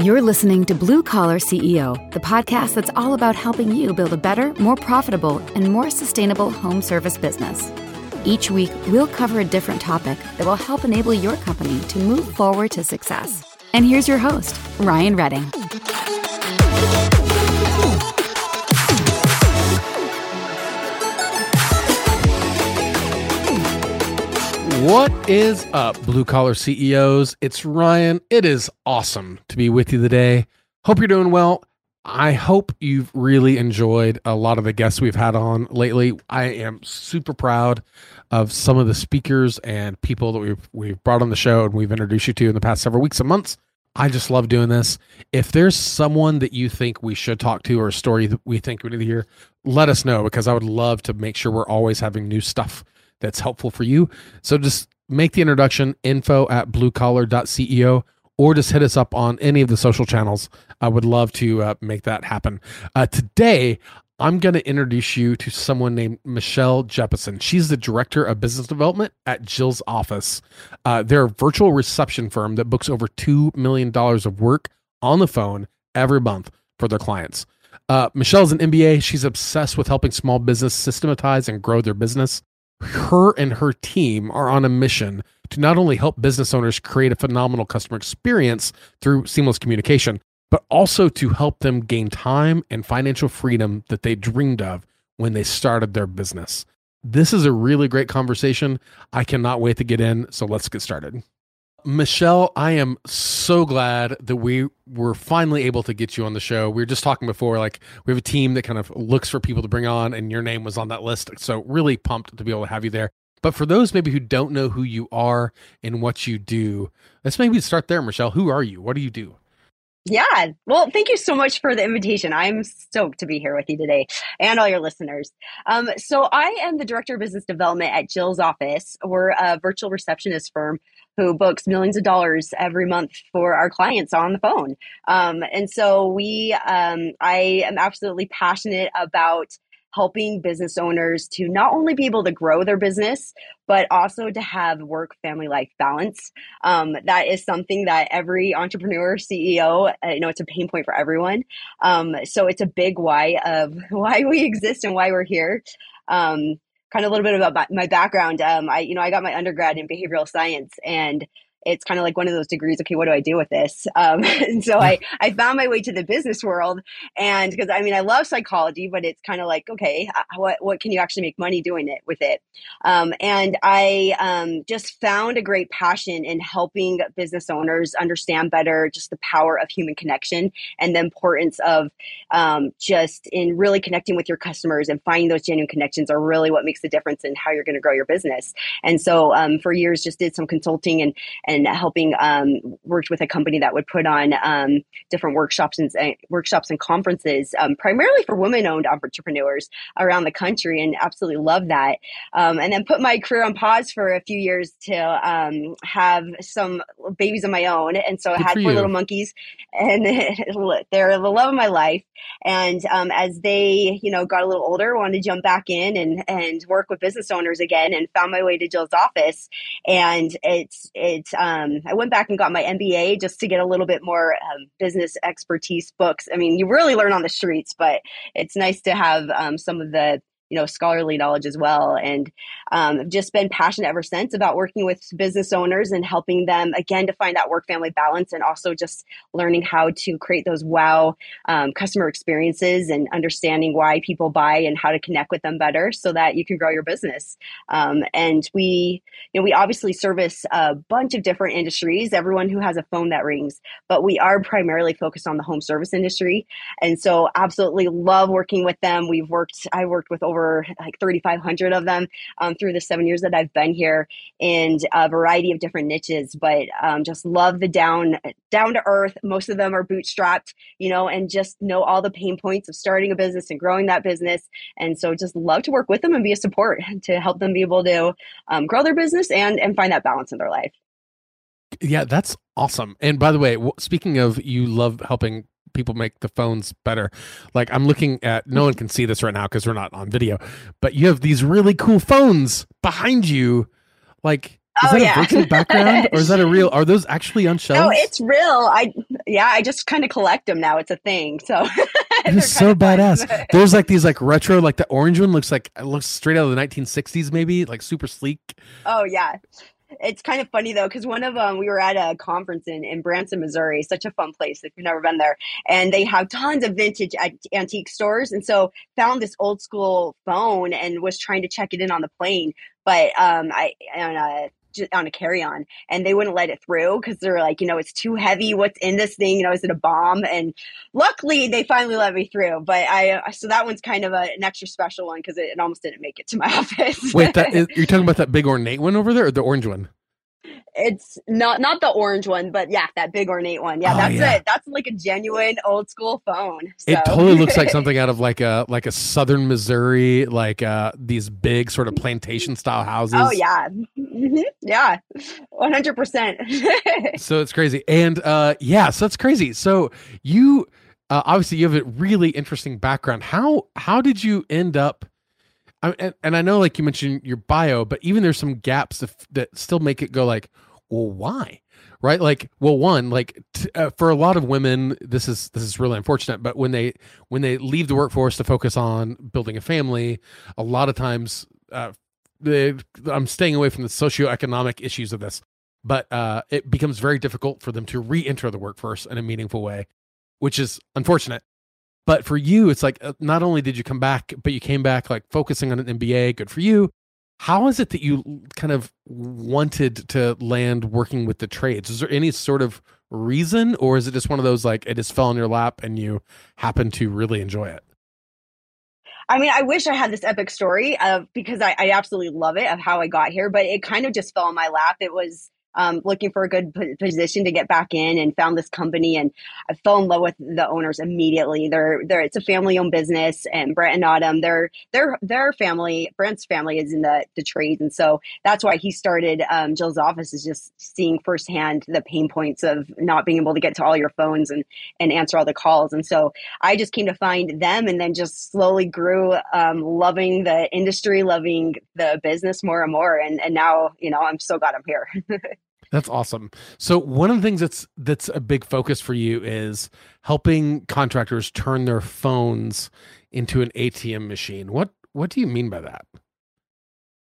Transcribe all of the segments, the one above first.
You're listening to Blue Collar CEO, the podcast that's all about helping you build a better, more profitable, and more sustainable home service business. Each week, we'll cover a different topic that will help enable your company to move forward to success. And here's your host, Ryan Redding. What is up, blue collar CEOs? It's Ryan. It is awesome to be with you today. Hope you're doing well. I hope you've really enjoyed a lot of the guests we've had on lately. I am super proud of some of the speakers and people that we've we've brought on the show and we've introduced you to in the past several weeks and months. I just love doing this. If there's someone that you think we should talk to or a story that we think we need to hear, let us know because I would love to make sure we're always having new stuff that's helpful for you. So just make the introduction info at bluecollar.ceo or just hit us up on any of the social channels. I would love to uh, make that happen. Uh, today, I'm going to introduce you to someone named Michelle Jeppesen. She's the director of business development at Jill's office. Uh, they're a virtual reception firm that books over $2 million of work on the phone every month for their clients. Uh, Michelle's an MBA. She's obsessed with helping small business systematize and grow their business her and her team are on a mission to not only help business owners create a phenomenal customer experience through seamless communication, but also to help them gain time and financial freedom that they dreamed of when they started their business. This is a really great conversation. I cannot wait to get in. So let's get started. Michelle, I am so glad that we were finally able to get you on the show. We were just talking before, like we have a team that kind of looks for people to bring on, and your name was on that list. So really pumped to be able to have you there. But for those maybe who don't know who you are and what you do, let's maybe start there, Michelle. Who are you? What do you do? Yeah. Well, thank you so much for the invitation. I'm stoked to be here with you today and all your listeners. Um, so, I am the Director of Business Development at Jill's office. We're a virtual receptionist firm who books millions of dollars every month for our clients on the phone. Um, and so, we, um, I am absolutely passionate about helping business owners to not only be able to grow their business, but also to have work family life balance. Um, that is something that every entrepreneur, CEO, uh, you know, it's a pain point for everyone. Um, so it's a big why of why we exist and why we're here. Um, kind of a little bit about my background. Um, I, you know, I got my undergrad in behavioral science and it's kind of like one of those degrees okay what do i do with this? Um, and so i i found my way to the business world and because i mean i love psychology but it's kind of like okay what what can you actually make money doing it with it? Um, and i um, just found a great passion in helping business owners understand better just the power of human connection and the importance of um, just in really connecting with your customers and finding those genuine connections are really what makes the difference in how you're going to grow your business. And so um, for years just did some consulting and and helping um, worked with a company that would put on um, different workshops and uh, workshops and conferences, um, primarily for women-owned entrepreneurs around the country, and absolutely love that. Um, and then put my career on pause for a few years to um, have some babies of my own, and so Good I had four you. little monkeys, and they're the love of my life. And um, as they, you know, got a little older, wanted to jump back in and and work with business owners again, and found my way to Jill's office. And it's it's um, I went back and got my MBA just to get a little bit more um, business expertise books. I mean, you really learn on the streets, but it's nice to have um, some of the you know scholarly knowledge as well. And um, i've just been passionate ever since about working with business owners and helping them again to find that work family balance and also just learning how to create those wow um, customer experiences and understanding why people buy and how to connect with them better so that you can grow your business. Um, and we you know we obviously service a bunch of different industries everyone who has a phone that rings but we are primarily focused on the home service industry. And so absolutely love working with them. We've worked i worked with over like 3,500 of them um, through the seven years that I've been here, and a variety of different niches. But um, just love the down down to earth. Most of them are bootstrapped, you know, and just know all the pain points of starting a business and growing that business. And so just love to work with them and be a support to help them be able to um, grow their business and and find that balance in their life. Yeah, that's awesome. And by the way, speaking of you love helping people make the phones better. Like I'm looking at no one can see this right now because we're not on video, but you have these really cool phones behind you. Like is Oh, that yeah. a virtual background or is that a real are those actually on shelves? No, it's real. I Yeah, I just kind of collect them now. It's a thing. So it's so badass. There's like these like retro, like the orange one looks like it looks straight out of the 1960s, maybe like super sleek. Oh yeah, it's kind of funny though because one of them um, we were at a conference in, in branson missouri such a fun place if you've never been there and they have tons of vintage antique stores and so found this old school phone and was trying to check it in on the plane but um i on a on a carry-on and they wouldn't let it through because they're like you know it's too heavy. What's in this thing? You know is it a bomb? And luckily they finally let me through but i uh, so that one's kind of a, an extra special one because it, it, almost didn't make it to my office. Wait that is, you're talking about that big ornate one over there or the orange one it's not not the orange one, but yeah, that big ornate one. Yeah, oh, that's yeah. it. That's like a genuine old school phone. So. It totally looks like something out of like a like a southern Missouri, like uh these big sort of plantation style houses. Oh yeah, mm-hmm. yeah, one hundred percent. So it's crazy, and uh yeah, so it's crazy. So you uh, obviously you have a really interesting background. How how did you end up? I, and, and I know, like you mentioned your bio, but even there's some gaps that, that still make it go like, well, why? Right? Like, well, one, like t- uh, for a lot of women, this is this is really unfortunate. But when they when they leave the workforce to focus on building a family, a lot of times, uh, they, I'm staying away from the socioeconomic issues of this, but uh, it becomes very difficult for them to re-enter the workforce in a meaningful way, which is unfortunate. But for you, it's like uh, not only did you come back, but you came back like focusing on an MBA. Good for you. How is it that you kind of wanted to land working with the trades? Is there any sort of reason, or is it just one of those like it just fell in your lap and you happen to really enjoy it? I mean, I wish I had this epic story of because I, I absolutely love it of how I got here, but it kind of just fell in my lap. It was um, looking for a good position to get back in and found this company and I fell in love with the owners immediately. They're they're it's a family owned business and Brent and Autumn, their their their family, Brent's family is in the the trades. And so that's why he started um, Jill's office is just seeing firsthand the pain points of not being able to get to all your phones and and answer all the calls. And so I just came to find them and then just slowly grew um, loving the industry, loving the business more and more. And and now, you know, I'm so glad I'm here. That's awesome. So one of the things that's that's a big focus for you is helping contractors turn their phones into an ATM machine. What what do you mean by that?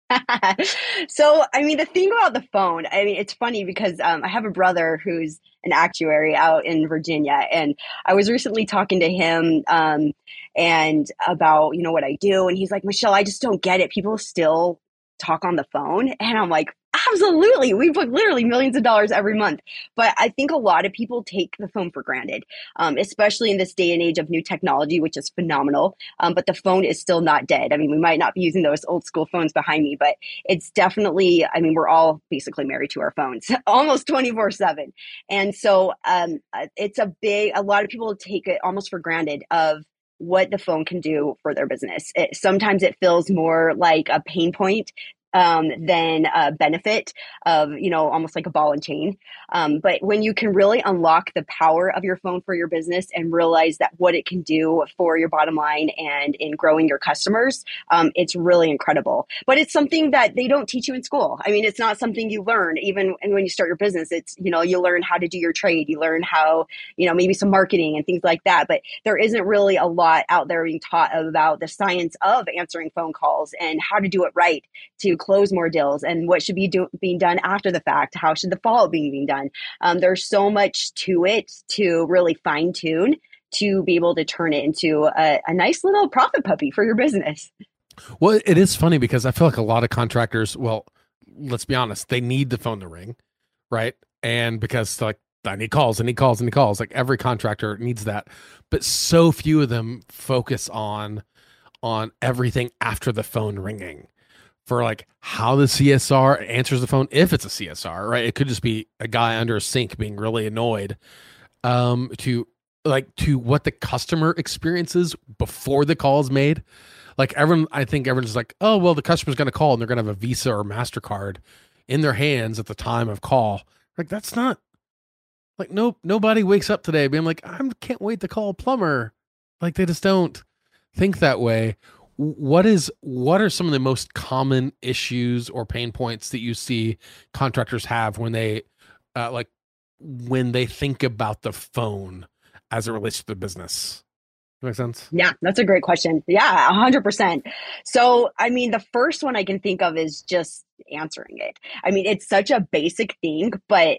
so, I mean, the thing about the phone, I mean, it's funny because um, I have a brother who's an actuary out in Virginia, and I was recently talking to him um, and about you know what I do, and he's like, Michelle, I just don't get it. People still talk on the phone, and I'm like, Absolutely. We book literally millions of dollars every month. But I think a lot of people take the phone for granted, um, especially in this day and age of new technology, which is phenomenal. Um, but the phone is still not dead. I mean, we might not be using those old school phones behind me, but it's definitely, I mean, we're all basically married to our phones almost 24 7. And so um, uh, it's a big, a lot of people take it almost for granted of what the phone can do for their business. It, sometimes it feels more like a pain point um, than a benefit of you know almost like a ball and chain. Um, but when you can really unlock the power of your phone for your business and realize that what it can do for your bottom line and in growing your customers um, it's really incredible. But it's something that they don't teach you in school. I mean it's not something you learn even when you start your business. It's you know you learn how to do your trade. You learn how you know maybe some marketing and things like that. But there isn't really a lot out there being taught about the science of answering phone calls and how to do it right to close more deals and what should be do- being done after the fact. How should the follow up being, done? Um, there's so much to it to really fine tune to be able to turn it into a, a nice little profit puppy for your business. Well it is funny because i feel like a lot of contractors well let's be honest they need the phone to ring right? And because like I need calls, I need calls, I need calls. Like every contractor needs that, but so few of them focus on on everything after the phone ringing for like how the CSR answers the phone if it's a CSR, right? It could just be a guy under a sink being really annoyed. Um, to like to what the customer experiences before the call is made. Like everyone, I think everyone's like, oh well, the customer's going to call and they're going to have a Visa or Mastercard in their hands at the time of call. Like that's not like nope. Nobody wakes up today being like, I can't wait to call a plumber. Like they just don't think that way what is what are some of the most common issues or pain points that you see contractors have when they uh, like when they think about the phone as it relates to the business? Make sense? Yeah, that's a great question. Yeah, 100%. So, I mean, the first one I can think of is just answering it. I mean, it's such a basic thing, but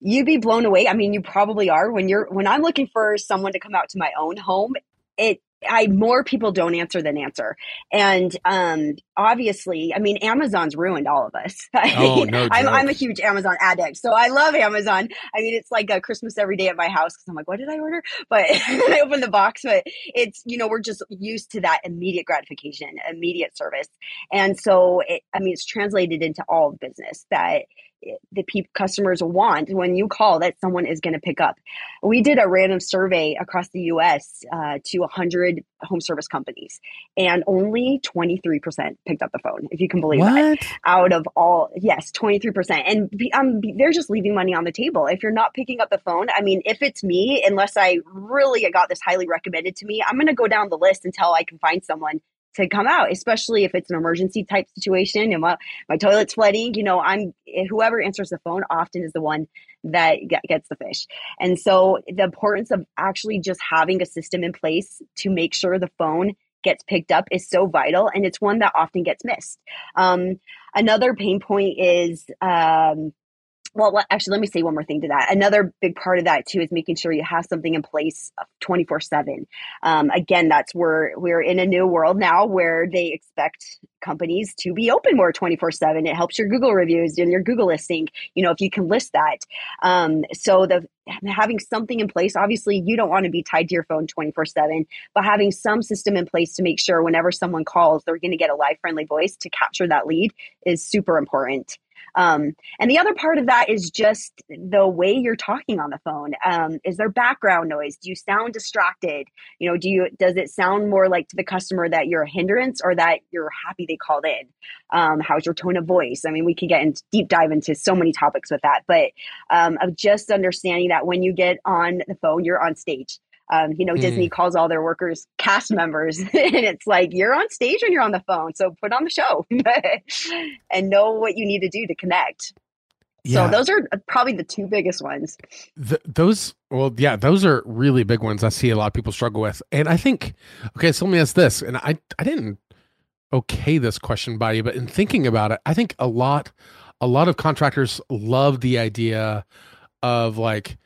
you'd be blown away. I mean, you probably are when you're when I'm looking for someone to come out to my own home, it I more people don't answer than answer. And um obviously, I mean Amazon's ruined all of us. Oh, no I'm I'm a huge Amazon addict. So I love Amazon. I mean it's like a Christmas every day at my house cuz I'm like what did I order? But I open the box but it's you know we're just used to that immediate gratification, immediate service. And so it, I mean it's translated into all business that the people customers want when you call that someone is going to pick up. We did a random survey across the U.S. Uh, to 100 home service companies, and only 23% picked up the phone. If you can believe what? that, out of all, yes, 23%, and um, they're just leaving money on the table. If you're not picking up the phone, I mean, if it's me, unless I really got this highly recommended to me, I'm going to go down the list until I can find someone to come out, especially if it's an emergency type situation and my, my toilet's flooding. You know, I'm whoever answers the phone often is the one that get, gets the fish. And so the importance of actually just having a system in place to make sure the phone gets picked up is so vital and it's one that often gets missed. Um, another pain point is um, well actually let me say one more thing to that. Another big part of that too is making sure you have something in place 24 um, 7 um, again that's where we're in a new world now where they expect companies to be open more 24 7 it helps your google reviews and your google listing you know if you can list that. Um, so the having something in place obviously you don't want to be tied to your phone 24 7 but having some system in place to make sure whenever someone calls they're going to get a live friendly voice to capture that lead is super important um, and the other part of that is just the way you're talking on the phone. Um, is there background noise? Do you sound distracted? You know, do you does it sound more like to the customer that you're a hindrance or that you're happy they called in? Um, how's your tone of voice? I mean, we could get into deep dive into so many topics with that, but um, of just understanding that when you get on the phone, you're on stage. Um, you know, mm. Disney calls all their workers cast members, and it's like you're on stage when you're on the phone, so put on the show and know what you need to do to connect. Yeah. So those are probably the two biggest ones. The, those, well, yeah, those are really big ones. I see a lot of people struggle with, and I think, okay, so let me ask this, and I, I didn't okay this question by you, but in thinking about it, I think a lot, a lot of contractors love the idea of like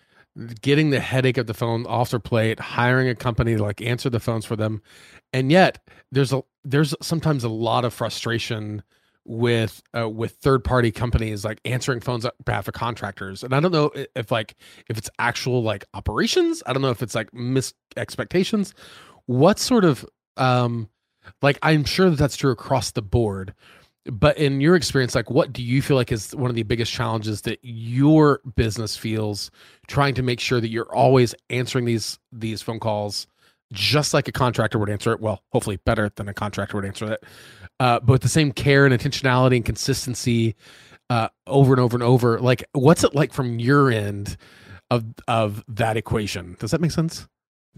getting the headache of the phone off their plate, hiring a company to like answer the phones for them. And yet there's a there's sometimes a lot of frustration with uh, with third party companies like answering phones on behalf of contractors. And i don't know if like if it's actual like operations. I don't know if it's like mis expectations. What sort of um like i'm sure that that's true across the board but in your experience like what do you feel like is one of the biggest challenges that your business feels trying to make sure that you're always answering these these phone calls just like a contractor would answer it? Well hopefully better than a contractor would answer it. Uh, but with the same care and intentionality and consistency uh, over and over and over like what's it like from your end of of that equation? Does that make sense?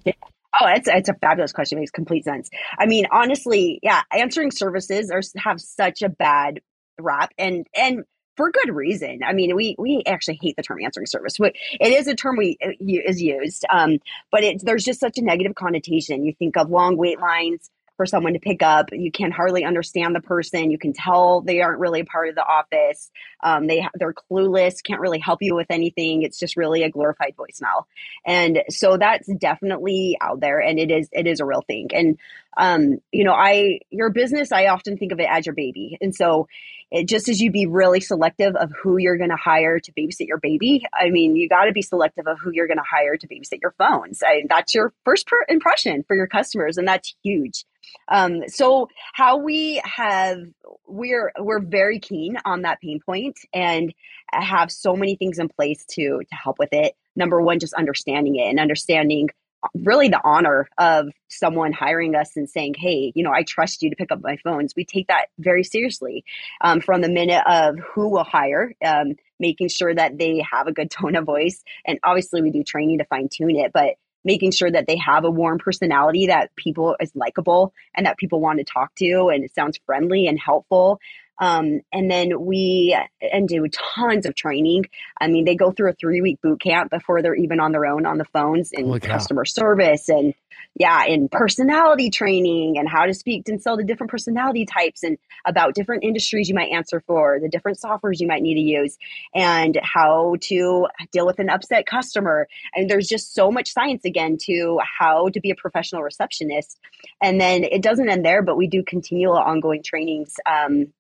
Yeah. Oh, it's it's a fabulous question. It makes complete sense. I mean, honestly, yeah, answering services are have such a bad rap, and and for good reason. I mean, we we actually hate the term answering service. It is a term we uh, is used, um, but it, there's just such a negative connotation. You think of long wait lines, for someone to pick up. You can hardly understand the person. You can tell they aren't really part of the office. Um, they they're clueless, can't really help you with anything. It's just really a glorified voicemail, and so that's definitely out there, and it is it is a real thing. And um, you know, I your business, I often think of it as your baby, and so it, just as you be really selective of who you're going to hire to babysit your baby, I mean, you got to be selective of who you're going to hire to babysit your phones. I, that's your first per- impression for your customers, and that's huge. Um, so how we have we're we're very keen on that pain point and have so many things in place to to help with it. Number one, just understanding it and understanding really the honor of someone hiring us and saying, "Hey, you know, I trust you to pick up my phones." We take that very seriously um, from the minute of who will hire, um, making sure that they have a good tone of voice, and obviously we do training to fine tune it, but making sure that they have a warm personality that people is likable and that people want to talk to and it sounds friendly and helpful Um, and then we and do tons of training. I mean, they go through a three week boot camp before they're even on their own on the phones in customer service and yeah, in personality training and how to speak and sell to different personality types and about different industries you might answer for, the different softwares you might need to use, and how to deal with an upset customer. And there's just so much science again to how to be a professional receptionist. And then it doesn't end there, but we do continual ongoing trainings um,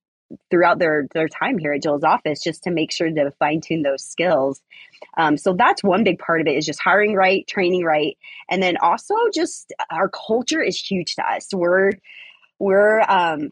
throughout their their time here at Jill's office just to make sure to fine tune those skills. Um, so that's one big part of it is just hiring right, training right, and then also just our culture is huge to us. We're we're um,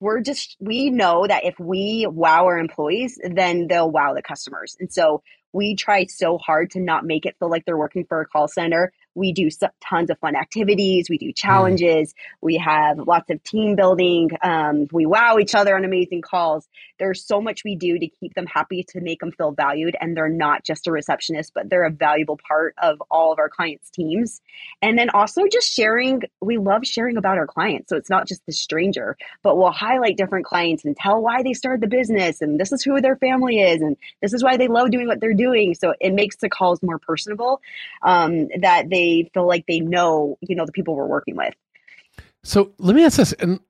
we're just we know that if we wow our employees, then they'll wow the customers, and so we try so hard to not make it feel like they're working for a call center we do tons of fun activities. We do mm. challenges. Mm. We have lots of team building. Um, we wow each other on amazing calls. There's so much we do to keep them happy, to make them feel valued. And they're not just a receptionist, but they're a valuable part of all of our clients' teams. And then also just sharing, we love sharing about our clients. So it's not just the stranger, but we'll highlight different clients and tell why they started the business. And this is who their family is. And this is why they love doing what they're doing. So it makes the calls more personable um, that they they feel like they know, you know, the people we're working with. So let me ask this, and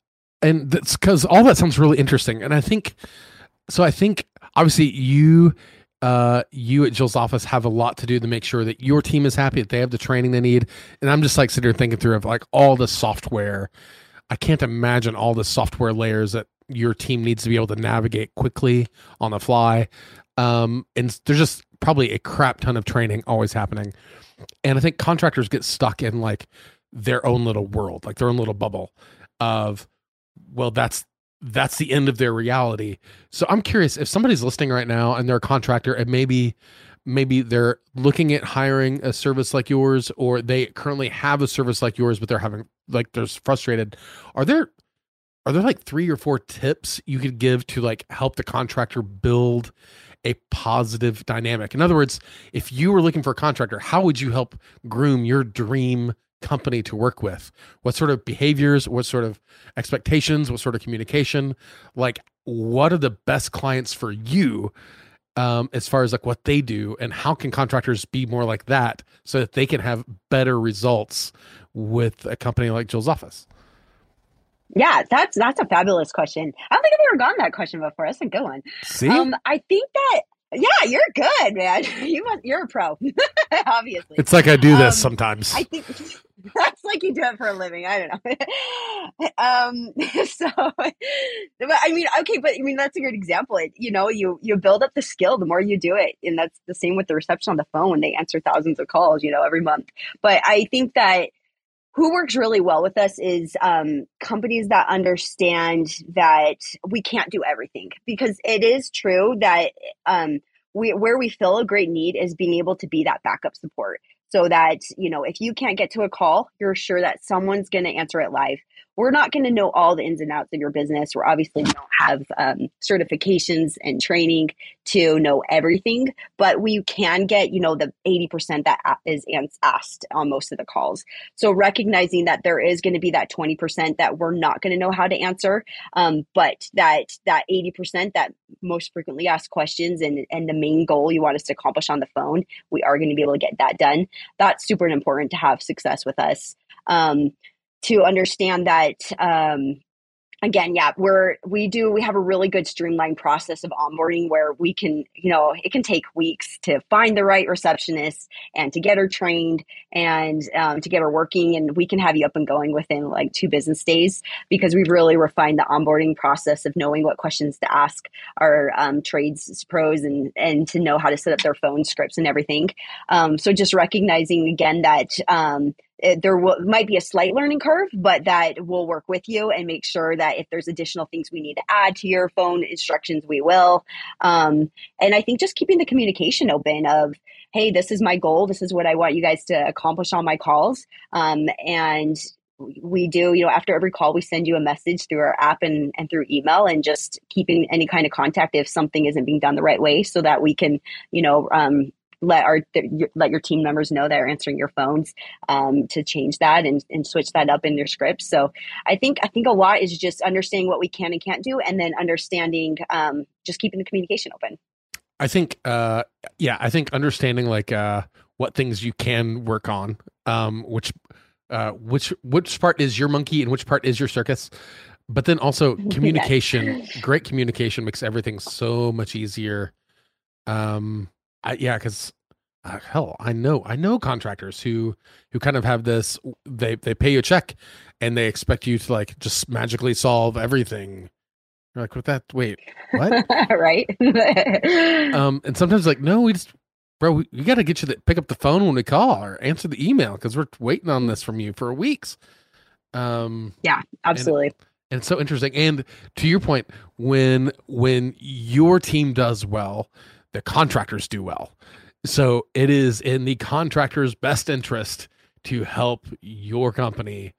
and that's because all that sounds really interesting, and I think so. I think obviously you uh, you at Jill's office have a lot to do to make sure that your team is happy, that they have the training they need. And I'm just like sitting here thinking through of like all the software. I can't imagine all the software layers that your team needs to be able to navigate quickly on the fly. Um, and there's just probably a crap ton of training always happening. And I think contractors get stuck in like their own little world, like their own little bubble of, well, that's that's the end of their reality. So I'm curious if somebody's listening right now and they're a contractor and maybe maybe they're looking at hiring a service like yours or they currently have a service like yours but they're having like they're frustrated. Are there are there like three or four tips you could give to like help the contractor build a positive dynamic. In other words, if you were looking for a contractor, how would you help groom your dream company to work with? What sort of behaviors, what sort of expectations, what sort of communication? Like, what are the best clients for you? Um, as far as like what they do and how can contractors be more like that so that they can have better results with a company like Jill's office? Yeah, that's that's a fabulous question. I don't think I've ever gotten that question before. That's a good one. See, um, I think that yeah, you're good, man. You must, you're a pro, obviously. It's like I do this um, sometimes. I think that's like you do it for a living. I don't know. um, so, but I mean, okay, but I mean that's a good example. It, you know, you you build up the skill the more you do it, and that's the same with the reception on the phone. They answer thousands of calls, you know, every month. But I think that who works really well with us is um, companies that understand that we can't do everything because it is true that um, we, where we feel a great need is being able to be that backup support so that you know if you can't get to a call you're sure that someone's going to answer it live we're not going to know all the ins and outs of your business. We're obviously don't have um, certifications and training to know everything, but we can get, you know, the 80% that is asked on most of the calls. So recognizing that there is going to be that 20% that we're not going to know how to answer, um, but that that 80% that most frequently asked questions and, and the main goal you want us to accomplish on the phone, we are going to be able to get that done. That's super important to have success with us. Um, to understand that um, again yeah we're we do we have a really good streamlined process of onboarding where we can you know it can take weeks to find the right receptionist and to get her trained and um, to get her working and we can have you up and going within like two business days because we've really refined the onboarding process of knowing what questions to ask our um, trades pros and and to know how to set up their phone scripts and everything. Um, so just recognizing again that um, it, there will, might be a slight learning curve, but that we'll work with you and make sure that if there's additional things we need to add to your phone instructions, we will. Um, and I think just keeping the communication open of, hey, this is my goal. This is what I want you guys to accomplish on my calls. Um, and we do, you know, after every call, we send you a message through our app and, and through email and just keeping any kind of contact if something isn't being done the right way so that we can, you know, um, let our let your team members know they're answering your phones um, to change that and, and switch that up in your scripts. So I think I think a lot is just understanding what we can and can't do, and then understanding um, just keeping the communication open. I think, uh, yeah, I think understanding like uh, what things you can work on, um, which uh, which which part is your monkey and which part is your circus, but then also communication. great communication makes everything so much easier. Um, I, yeah, because uh, hell, I know I know contractors who who kind of have this. They they pay you a check, and they expect you to like just magically solve everything. You're like, with that, wait, what? right? um, and sometimes like, no, we just, bro, we, we got to get you to pick up the phone when we call or answer the email because we're waiting on this from you for weeks. Um, yeah, absolutely. And, and it's so interesting. And to your point, when when your team does well, the contractors do well. So it is in the contractor's best interest to help your company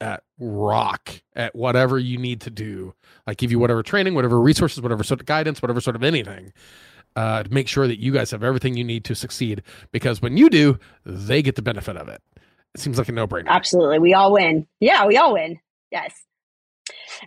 at rock at whatever you need to do. Like give you whatever training whatever resources whatever sort of guidance whatever sort of anything uh, to make sure that you guys have everything you need to succeed because when you do they get the benefit of it. It seems like a no-brainer. Absolutely. We all win. Yeah we all win. Yes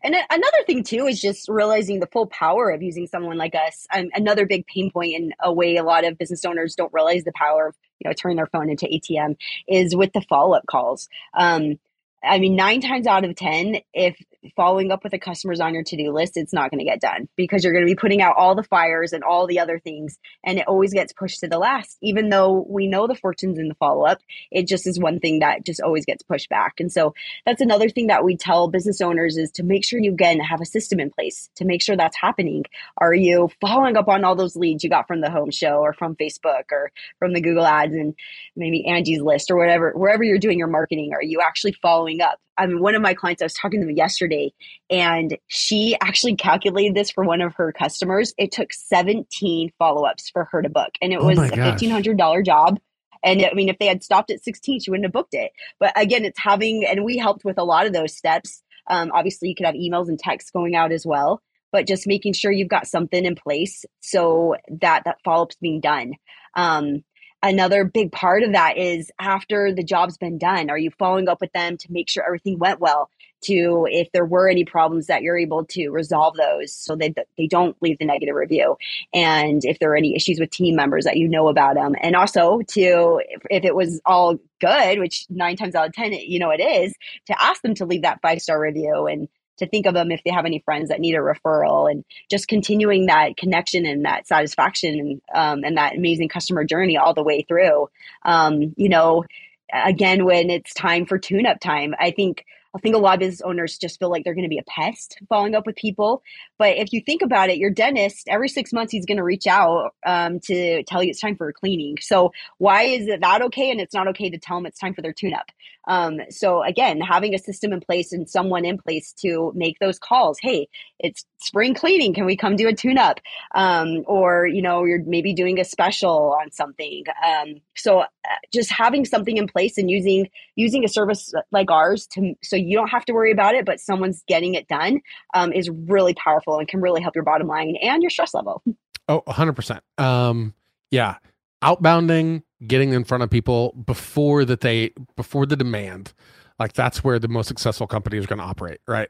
and another thing too is just realizing the full power of using someone like us. Um, another big pain point in a way a lot of business owners don't realize the power of you know turning their phone into ATM is with the follow up calls. Um, I mean, nine times out of 10, if following up with the customers on your to-do list it's not going to get done because you're going to be putting out all the fires and all the other things and it always gets pushed to the last. Even though we know the fortunes in the follow-up it just is one thing that just always gets pushed back. And so that's another thing that we tell business owners is to make sure you again have a system in place to make sure that's happening. Are you following up on all those leads you got from the home show or from facebook or from the google ads and maybe angie's list or whatever wherever you're doing your marketing are you actually following up I mean, one of my clients, I was talking to them yesterday, and she actually calculated this for one of her customers. It took 17 follow ups for her to book, and it oh was a $1,500 job. And I mean, if they had stopped at 16, she wouldn't have booked it. But again, it's having, and we helped with a lot of those steps. Um, obviously, you could have emails and texts going out as well, but just making sure you've got something in place so that that follow up's being done. Um, another big part of that is after the job's been done are you following up with them to make sure everything went well to if there were any problems that you're able to resolve those so that they don't leave the negative review? And if there are any issues with team members that you know about them and also to if, it was all good which nine times out of ten you know it is to ask them to leave that five star review and to think of them if they have any friends that need a referral and just continuing that connection and that satisfaction and, um, and that amazing customer journey all the way through. Um, you know, again, when it's time for tune up time, I think I think a lot of business owners just feel like they're going to be a pest following up with people. But if you think about it, your dentist every six months he's going to reach out um, to tell you it's time for a cleaning. So why is it that okay and it's not okay to tell them it's time for their tune-up? Um, so again, having a system in place and someone in place to make those calls. Hey, it's spring cleaning. Can we come do a tune-up? Um, or you know, you're maybe doing a special on something. Um, so uh, just having something in place and using using a service like ours to so you don't have to worry about it, but someone's getting it done um, is really powerful and can really help your bottom line and your stress level. Oh, 100%. Um, yeah. Outbounding, getting in front of people before that they, before the demand. Like that's where the most successful company is going to operate, right?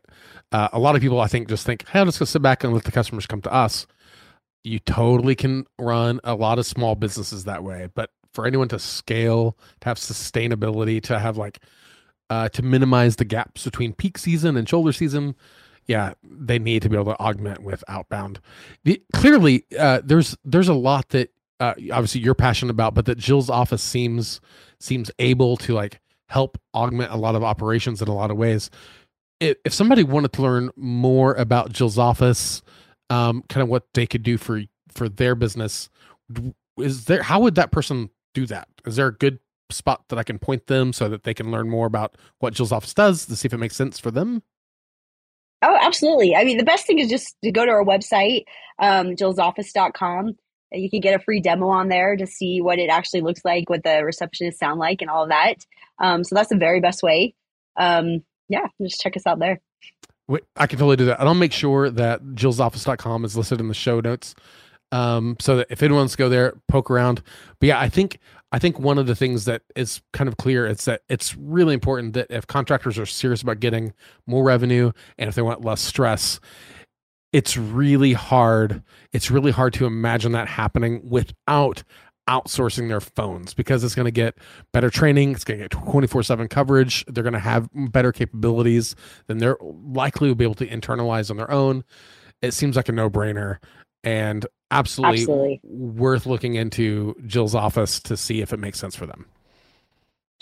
Uh, a lot of people, I think, just think, hey, I'm just going to sit back and let the customers come to us. You totally can run a lot of small businesses that way. But for anyone to scale, to have sustainability, to have like uh, to minimize the gaps between peak season and shoulder season. Yeah, they need to be able to augment with outbound. The, clearly, uh, there's there's a lot that uh, obviously you're passionate about, but that Jill's office seems seems able to like help augment a lot of operations in a lot of ways. If, if somebody wanted to learn more about Jill's office, um, kind of what they could do for for their business, is there how would that person do that? Is there a good spot that I can point them so that they can learn more about what Jill's office does to see if it makes sense for them? Oh, absolutely. I mean, the best thing is just to go to our website, um, jillsoffice.com. You can get a free demo on there to see what it actually looks like, what the receptionists sound like, and all of that. Um, so that's the very best way. Um, yeah, just check us out there. I can totally do that. And I'll make sure that jillsoffice.com is listed in the show notes Um, so that if anyone wants to go there, poke around. But yeah, I think I think one of the things that is kind of clear is that it's really important that if contractors are serious about getting more revenue and if they want less stress, it's really hard. It's really hard to imagine that happening without outsourcing their phones because it's going to get better training. It's going to get 24 7 coverage. They're going to have better capabilities than they're likely to be able to internalize on their own. It seems like a no brainer and absolutely, Absolutely. worth looking into Jill's office to see if it makes sense for them.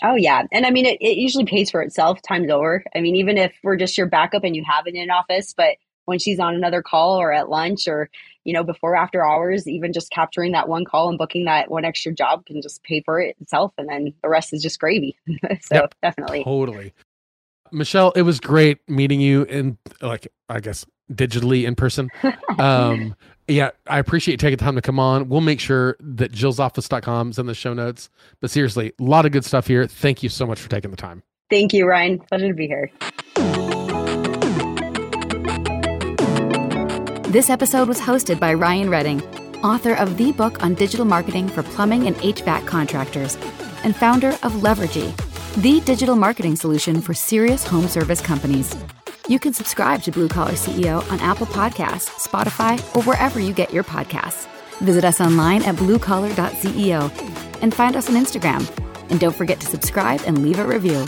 Oh yeah. And I mean it, it usually pays for itself times over. I mean, even if we're just your backup and you have it in office, but when she's on another call or at lunch or, you know, before after hours, even just capturing that one call and booking that one extra job can just pay for it itself and then the rest is just gravy. so Yep. definitely. Totally. Michelle, it was great meeting you in like I guess digitally in person. Um yeah, I appreciate you taking the time to come on. We'll make sure that jillsoffice.com is in the show notes. But seriously, a lot of good stuff here. Thank you so much for taking the time. Thank you, Ryan. Pleasure to be here. This episode was hosted by Ryan Redding, author of the book on digital marketing for plumbing and HVAC contractors, and founder of Levergy, the digital marketing solution for serious home service companies. You can subscribe to Blue Collar CEO on Apple Podcasts, Spotify, or wherever you get your podcasts. Visit us online at bluecollar.ceo and find us on Instagram. And don't forget to subscribe and leave a review.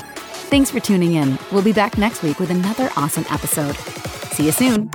Thanks for tuning in. We'll be back next week with another awesome episode. See you soon.